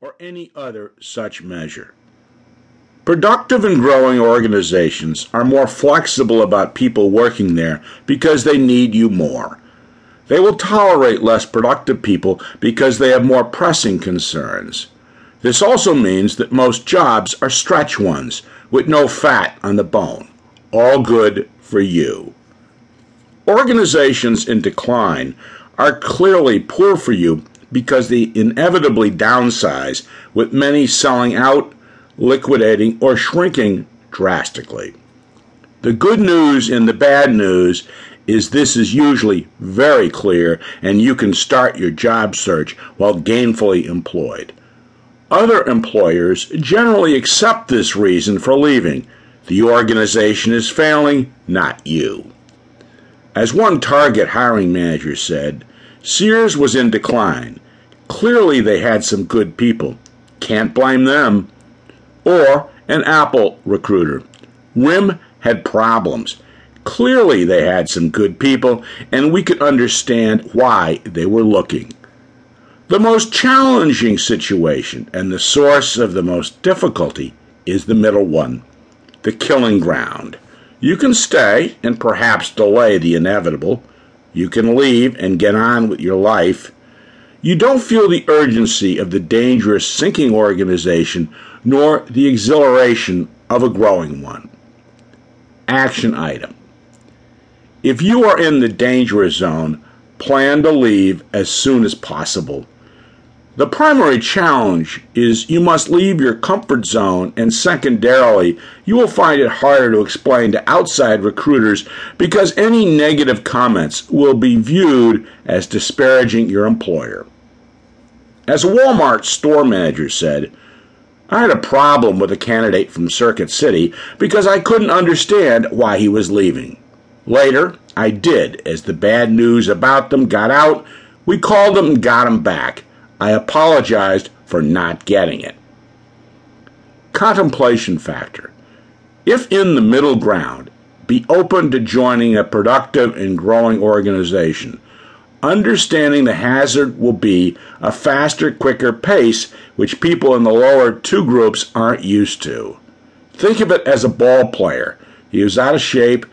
or any other such measure. Productive and growing organizations are more flexible about people working there because they need you more. They will tolerate less productive people because they have more pressing concerns. This also means that most jobs are stretch ones with no fat on the bone. All good for you. Organizations in decline are clearly poor for you because they inevitably downsize, with many selling out, liquidating, or shrinking drastically. The good news and the bad news is this is usually very clear and you can start your job search while gainfully employed. Other employers generally accept this reason for leaving. The organization is failing, not you. As one Target hiring manager said, Sears was in decline. Clearly, they had some good people. Can't blame them. Or an Apple recruiter. RIM had problems. Clearly, they had some good people, and we could understand why they were looking. The most challenging situation and the source of the most difficulty is the middle one, the killing ground. You can stay and perhaps delay the inevitable. You can leave and get on with your life. You don't feel the urgency of the dangerous sinking organization nor the exhilaration of a growing one. Action item. If you are in the dangerous zone, plan to leave as soon as possible. The primary challenge is you must leave your comfort zone, and secondarily, you will find it harder to explain to outside recruiters because any negative comments will be viewed as disparaging your employer. As a Walmart store manager said, I had a problem with a candidate from Circuit City because I couldn't understand why he was leaving. Later, I did. As the bad news about them got out, we called them and got them back. I apologized for not getting it. Contemplation factor. If in the middle ground, be open to joining a productive and growing organization. Understanding the hazard will be a faster, quicker pace, which people in the lower two groups aren't used to. Think of it as a ball player. He is out of shape.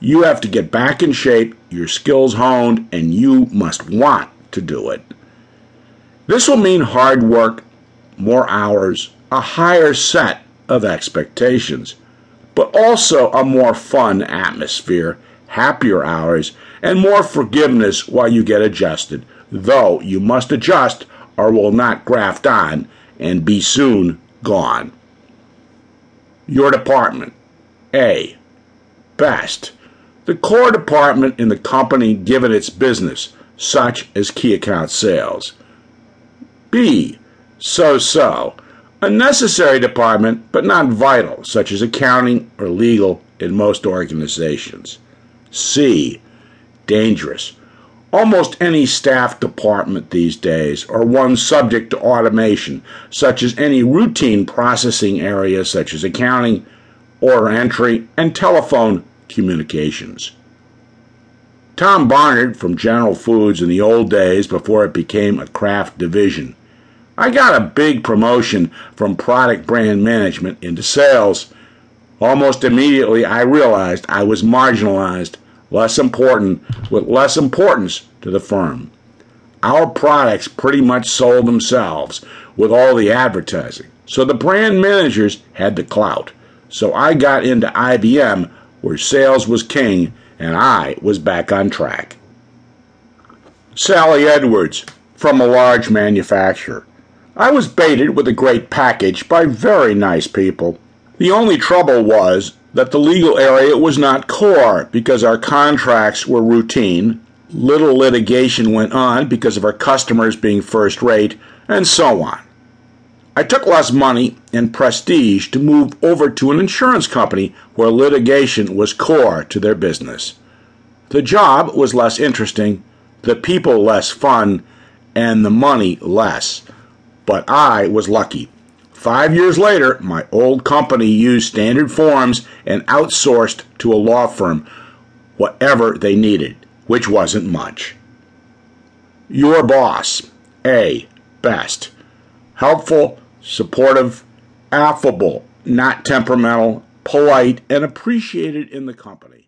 You have to get back in shape, your skills honed, and you must want to do it. This will mean hard work, more hours, a higher set of expectations, but also a more fun atmosphere, happier hours, and more forgiveness while you get adjusted, though you must adjust or will not graft on and be soon gone. Your department. A. Best. The core department in the company given its business, such as key account sales. B. So so. A necessary department, but not vital, such as accounting or legal in most organizations. C. Dangerous. Almost any staff department these days, or one subject to automation, such as any routine processing area such as accounting, order entry, and telephone communications. Tom Barnard from General Foods in the old days before it became a Kraft division I got a big promotion from product brand management into sales. Almost immediately, I realized I was marginalized, less important, with less importance to the firm. Our products pretty much sold themselves with all the advertising, so the brand managers had the clout. So I got into IBM, where sales was king, and I was back on track. Sally Edwards, from a large manufacturer. I was baited with a great package by very nice people. The only trouble was that the legal area was not core because our contracts were routine, little litigation went on because of our customers being first rate, and so on. I took less money and prestige to move over to an insurance company where litigation was core to their business. The job was less interesting, the people less fun, and the money less but I was lucky. Five years later, my old company used standard forms and outsourced to a law firm whatever they needed, which wasn't much. Your boss. A. Best. helpful, supportive, affable, not temperamental, polite, and appreciated in the company.